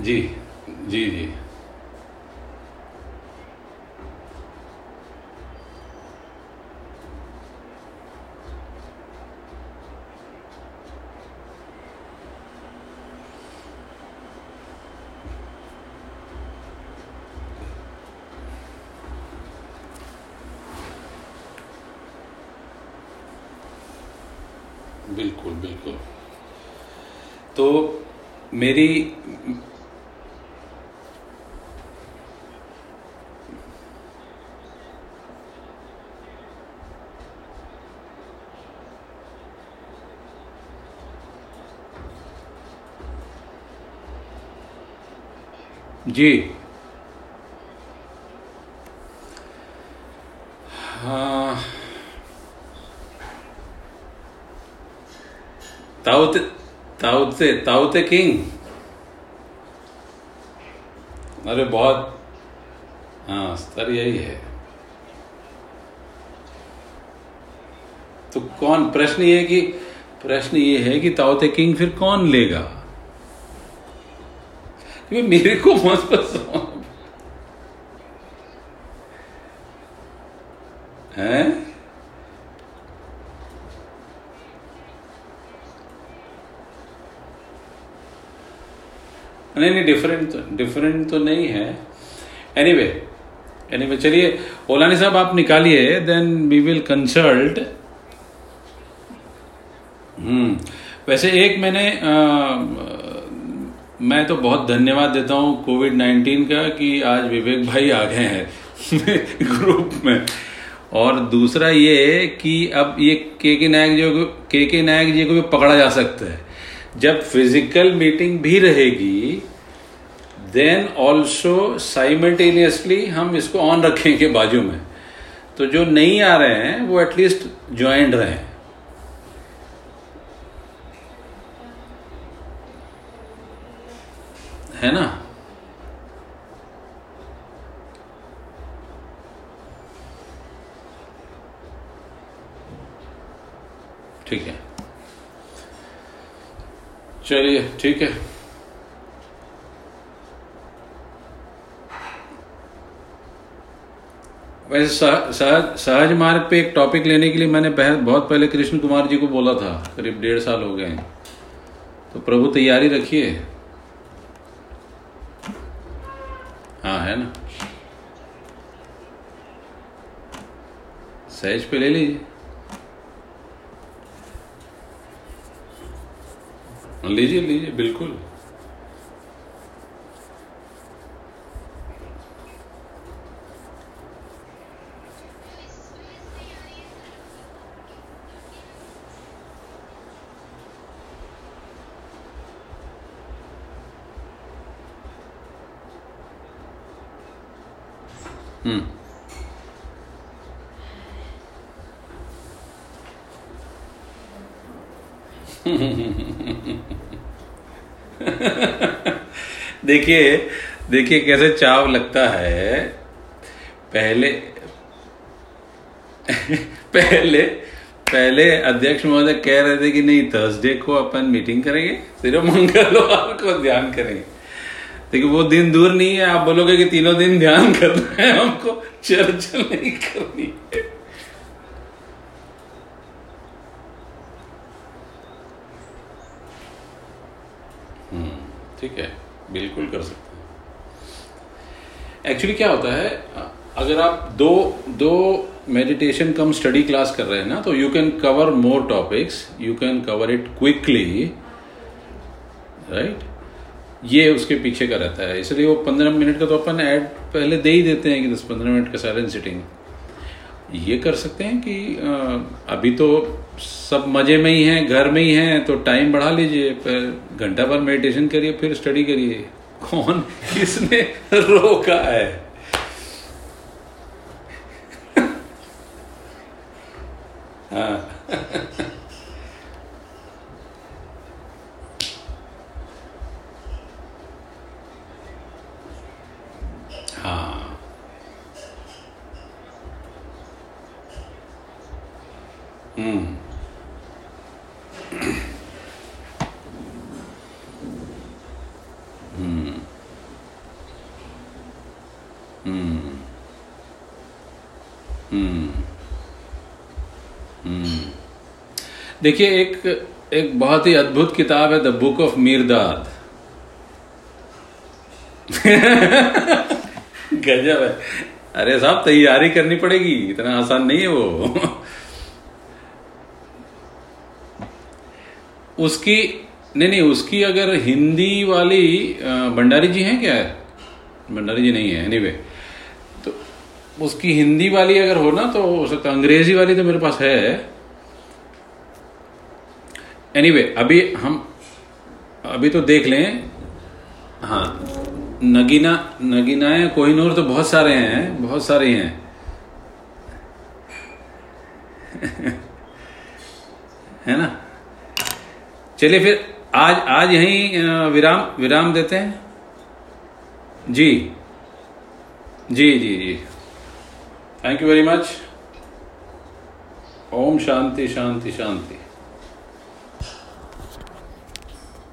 जी जी जी। तो मेरी जी। हाँ। ताओ ताउते ताउते किंग। अरे बहुत हाँ स्तर यही है। तो कौन, प्रश्न ये कि, प्रश्न ये है कि ताउते किंग फिर कौन लेगा? मेरे को मत पसंद है नहीं नहीं डिफरेंट डिफरेंट तो नहीं है. एनीवे एनीवे चलिए ओलानी साहब आप निकालिए then we will consult hmm वैसे एक मैंने आ, मैं तो बहुत धन्यवाद देता हूँ कोविड नाइन्टीन का कि आज विवेक भाई आ गए हैं ग्रुप में. और दूसरा ये कि अब ये के के नायक जी को के के नायक जी को भी पकड़ा जा सकता है. जब फ़िज़िकल मीटिंग भी रहेगी देन ऑल्सो साइमल्टेनियसली हम इसको ऑन रखेंगे बाजू में। तो जो नहीं आ रहे हैं, वो एटलीस्ट ज्वाइंट रहे। है ना? ठीक है। चलिए, ठीक है। वैसे सहज सहज मार्ग पे एक टॉपिक लेने के लिए मैंने बहुत पहले कृष्ण कुमार जी को बोला था, करीब डेढ़ साल हो गए तो प्रभु तैयारी रखिए। हाँ है ना? सहज पे ले लीजिए। लीजिए लीजिए, बिल्कुल हम्म देखिए देखिए कैसे चाव लगता है। पहले पहले पहले अध्यक्ष महोदय कह रहे थे कि नहीं थर्सडे को अपन मीटिंग करेंगे, सिर्फ़ मंगलवार को ध्यान करेंगे। देखिए, वो दिन दूर नहीं है, आप बोलोगे कि तीनों दिन ध्यान करना है, हमको चर्चा नहीं करनी है हम्म, ठीक है बिल्कुल कर सकते हैं। एक्चुअली क्या होता है, अगर आप दो दो मेडिटेशन कम स्टडी क्लास कर रहे हैं ना तो you can cover more topics you can cover it quickly right ये उसके पीछे का रहता है। इसलिए वो पंद्रह मिनट का तो अपन ऐड पहले दे ही देते हैं कि दस, पंद्रह मिनट का साइलेंट सिटिंग ये कर सकते हैं कि अभी तो सब मज़े में ही हैं, घर में ही हैं तो टाइम बढ़ा लीजिए पर घंटा भर मेडिटेशन करिए, फिर स्टडी करिए। कौन किसने रोका है? हाँ। देखिए, एक एक बहुत ही अद्भुत किताब है द बुक ऑफ़ मीरदाद गजब है। अरे साहब, तैयारी करनी पड़ेगी। इतना आसान नहीं है वो। उसकी, नहीं नहीं, उसकी अगर हिंदी वाली भंडारी जी हैं क्या? भंडारी जी नहीं है एनीवे तो उसकी हिंदी वाली अगर हो ना तो हो सकता अंग्रेज़ी वाली तो मेरे पास है। एनीवे अभी हम, अभी तो देख लें। हाँ नगीना नगीनाएँ कोहिनूर तो बहुत सारे हैं, बहुत सारे हैं। है ना? चलिए फिर, आज आज यहीं विराम विराम देते हैं। जी। जी जी जी। थैंक यू वेरी मच ओम शांति शांति शांति।